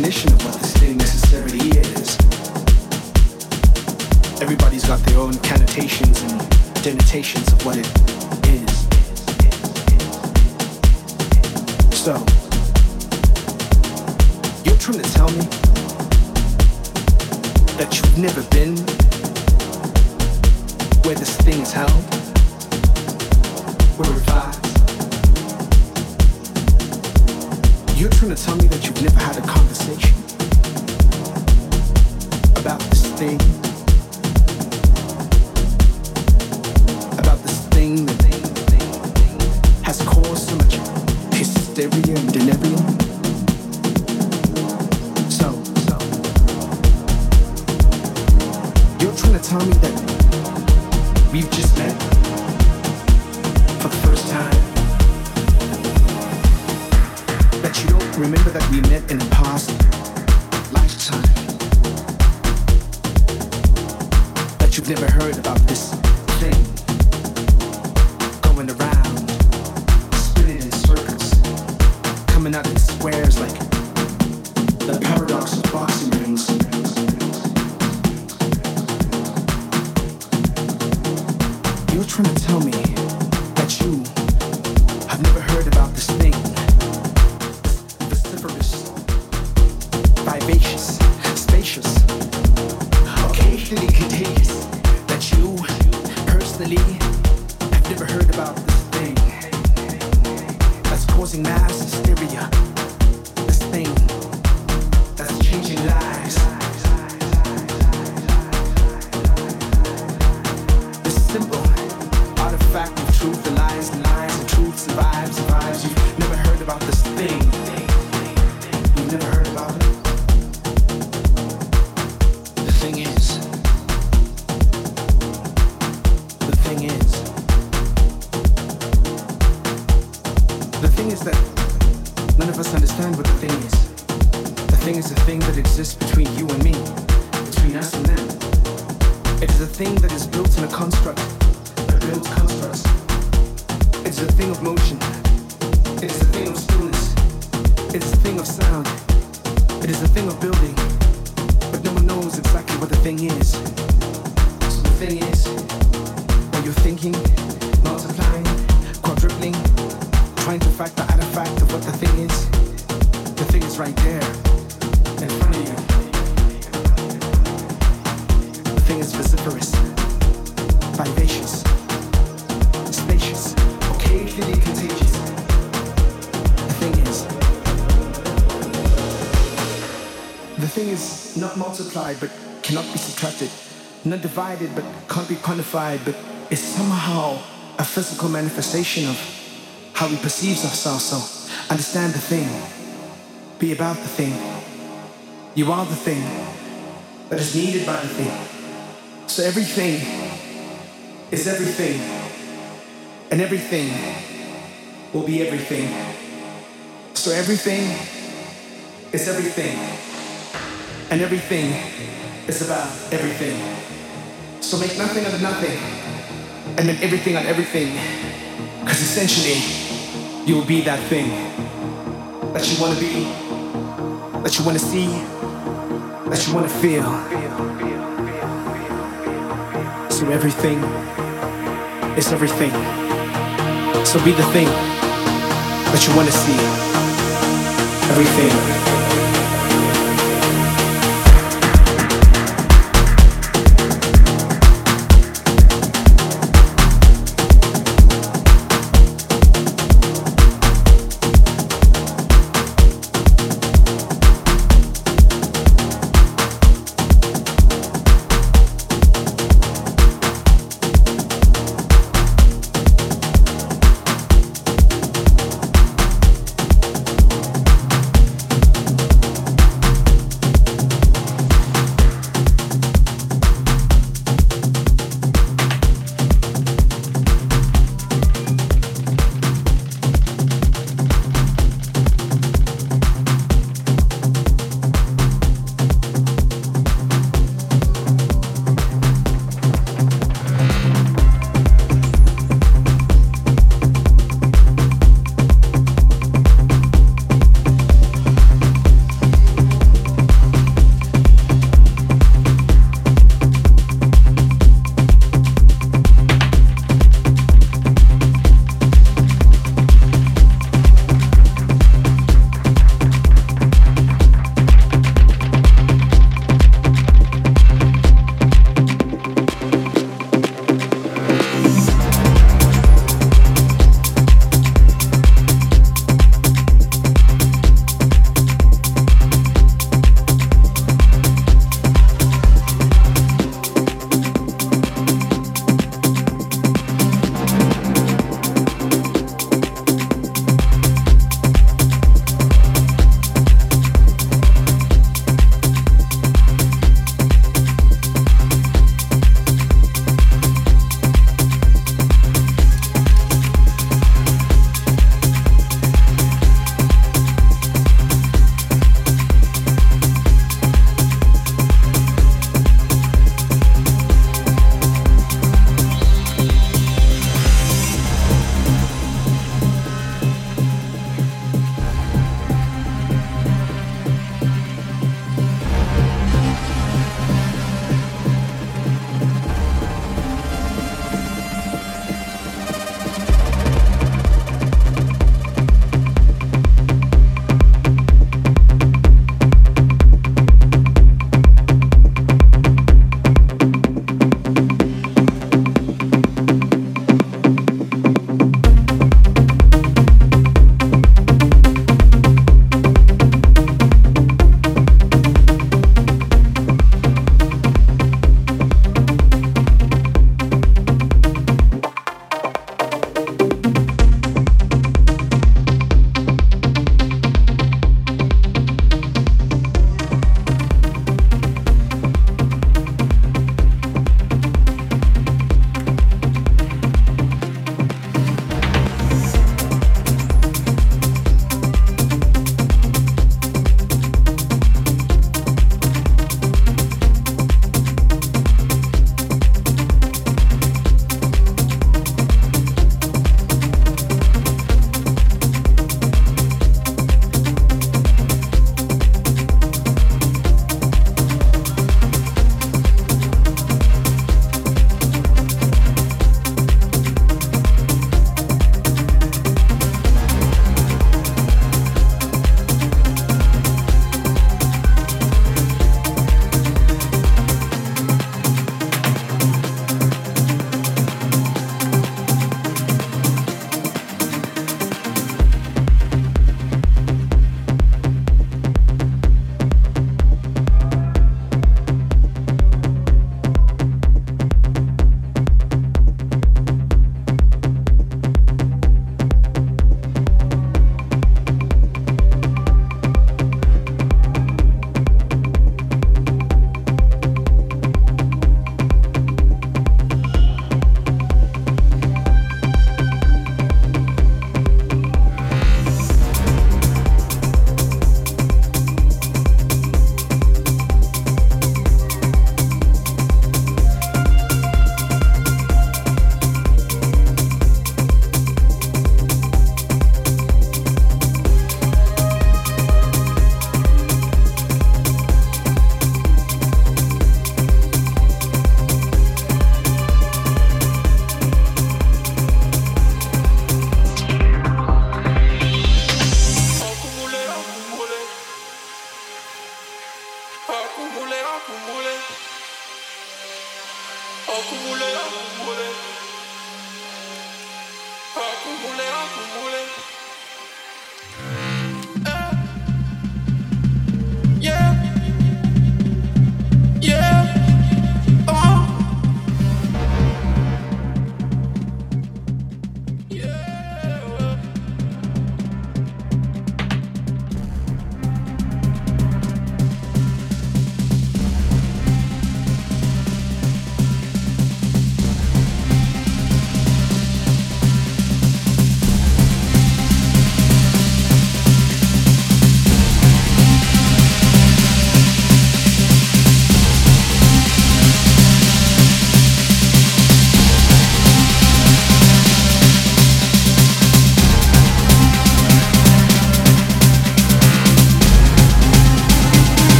definition of what this thing necessarily is. Everybody's got their own connotations and denotations of what it Is not multiplied but cannot be subtracted, not divided but can't be quantified, but is somehow a physical manifestation of how we perceive ourselves. So understand the thing, be about the thing. You are the thing that is needed by the thing. So everything is everything, and everything will be everything. So everything is everything and everything is about everything. So make nothing out of nothing, and then everything out of everything, because essentially, you will be that thing that you want to be, that you want to see, that you want to feel. So everything is everything. So be the thing that you want to see. Everything.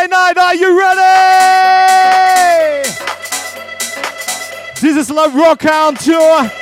Saturday night, are you ready? This is LaRocca on Tour.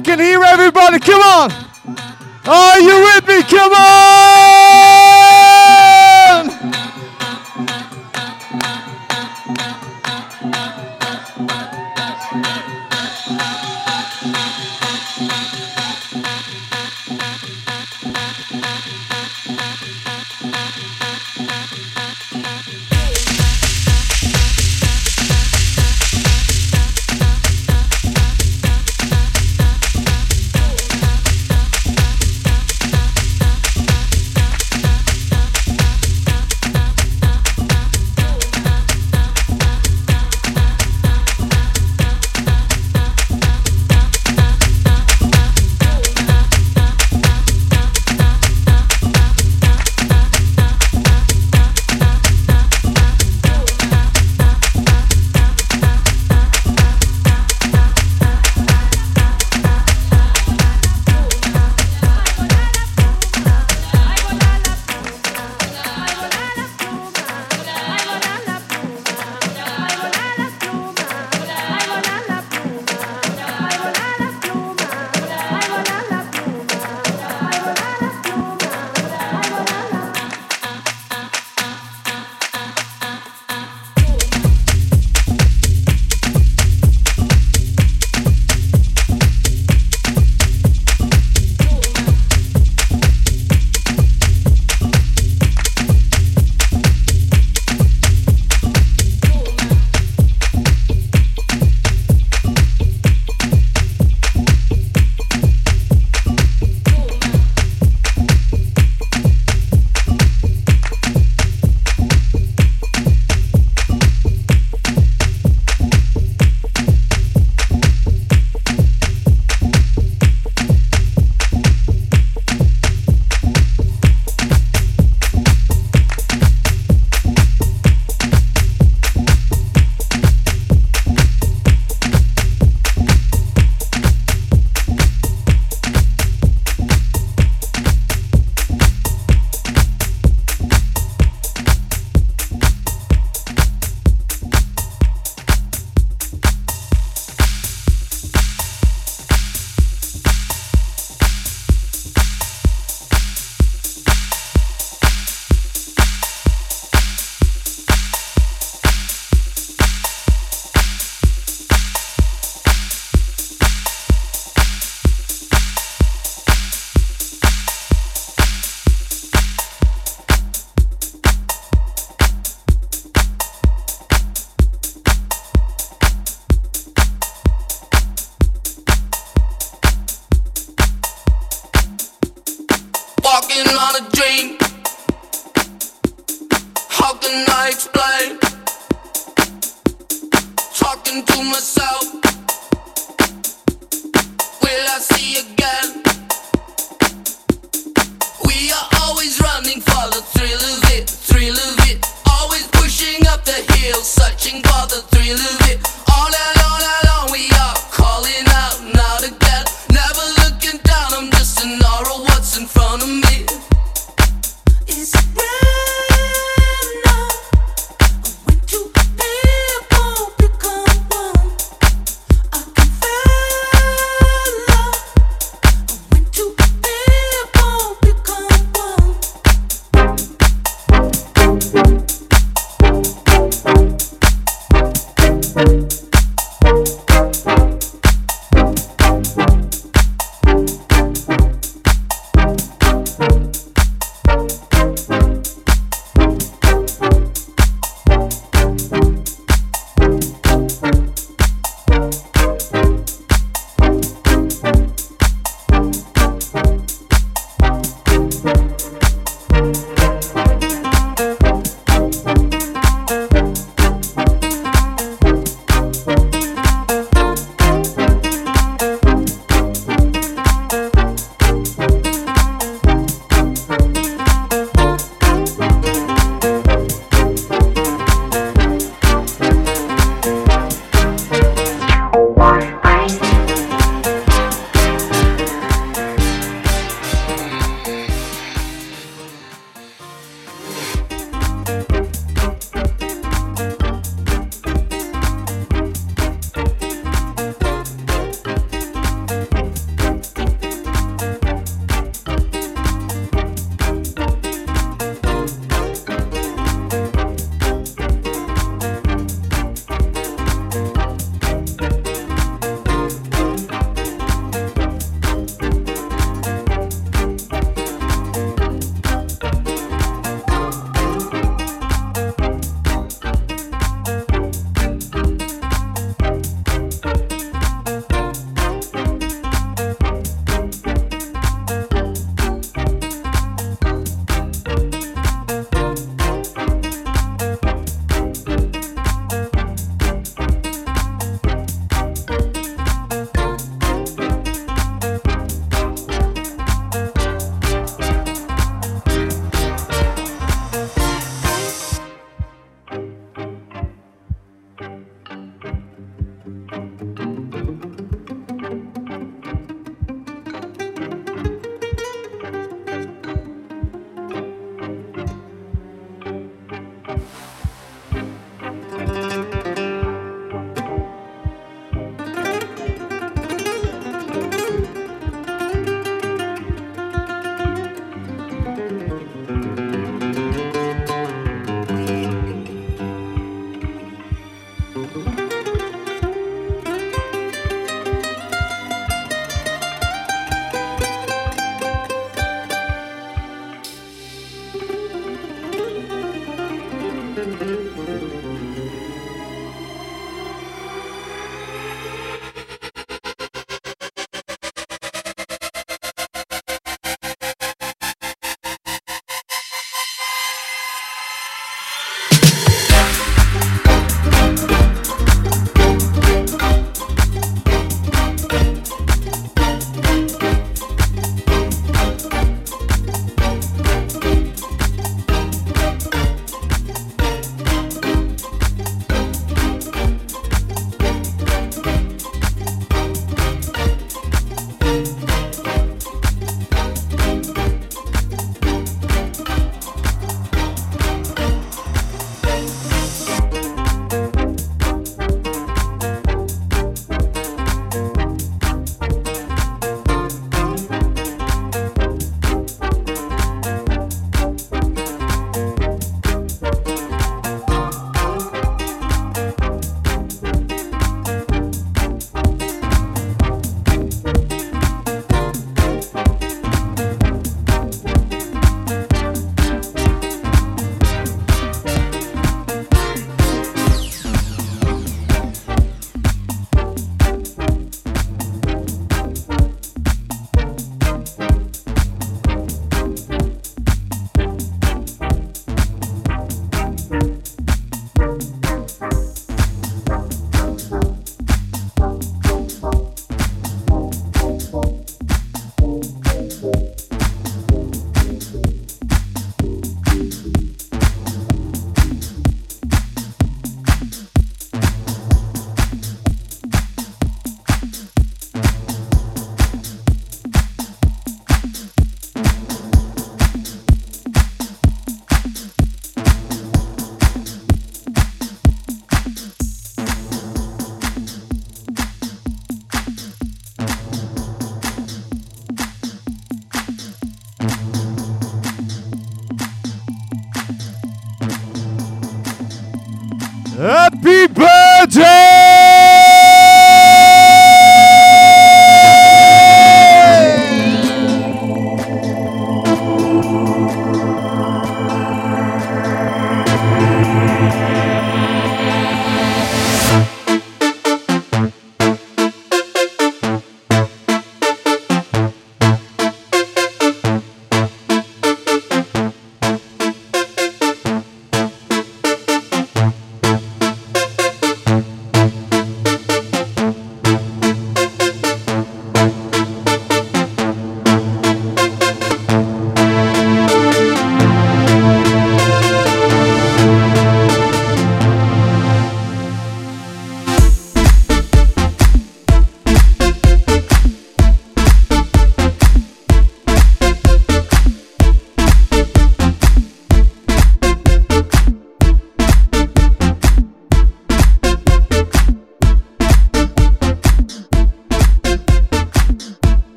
I can hear everybody. Come on. Are you with me? Come on.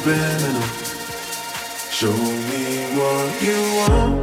subliminal. Show me what you want.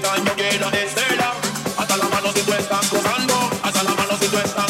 pegando llena de estela. Hasta la mano si tú estás gozando, hasta la mano si tú estás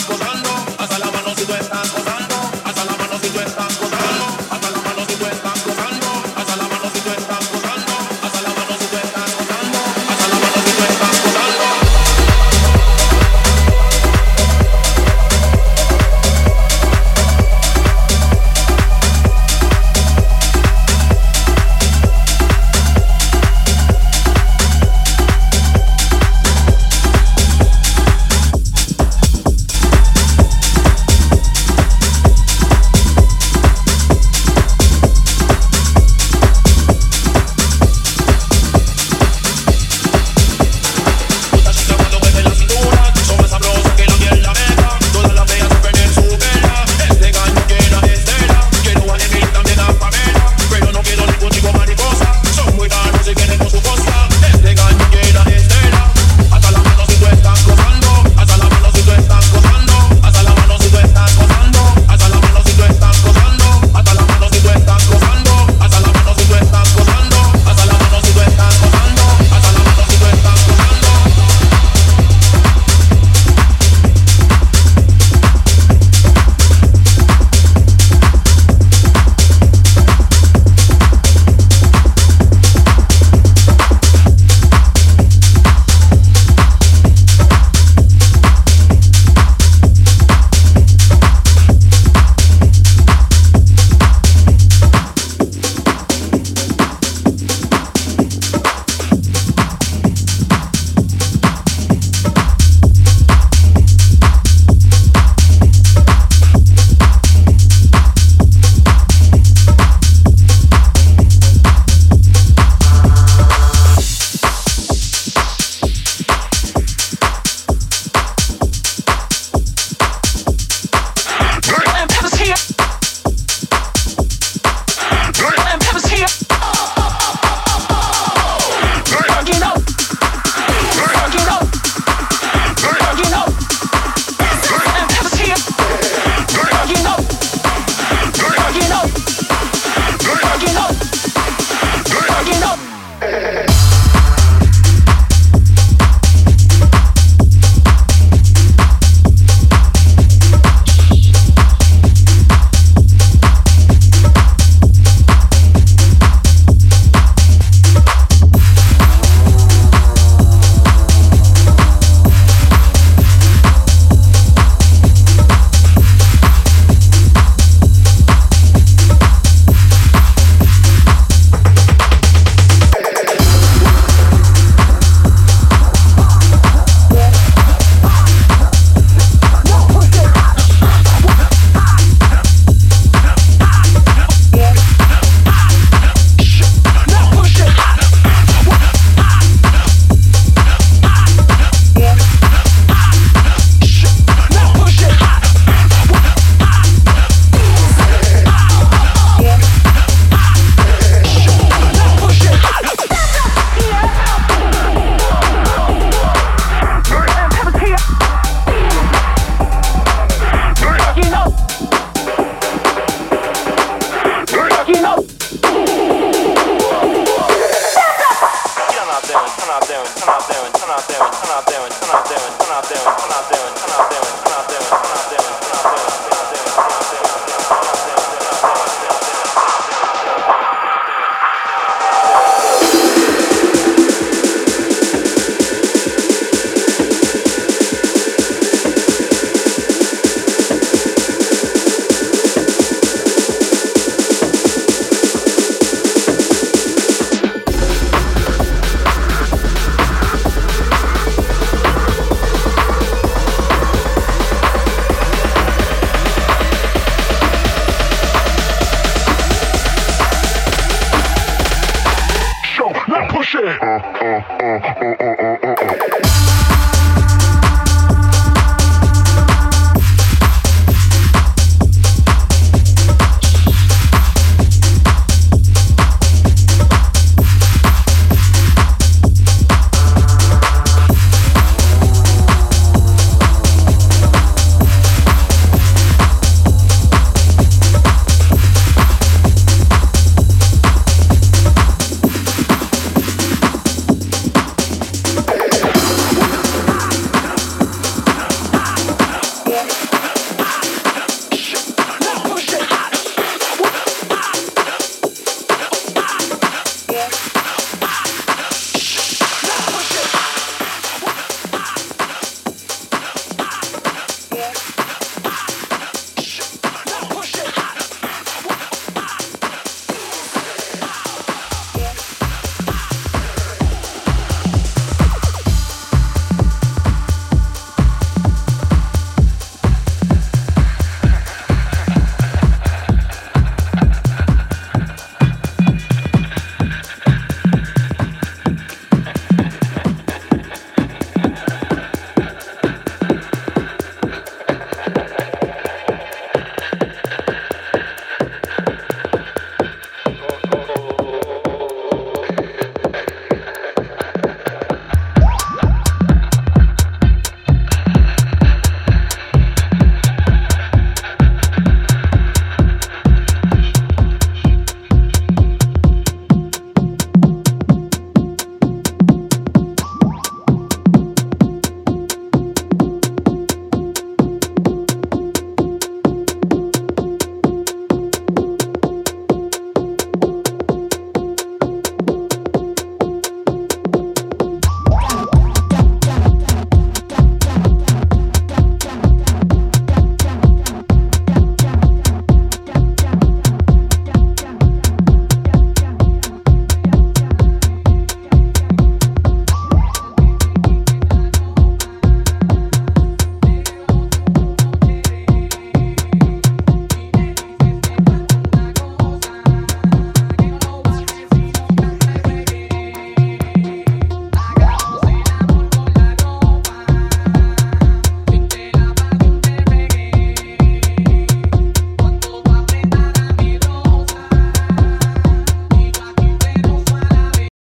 doing, I'm not doing, I'm not doing, I'm not doing, I'm not doing.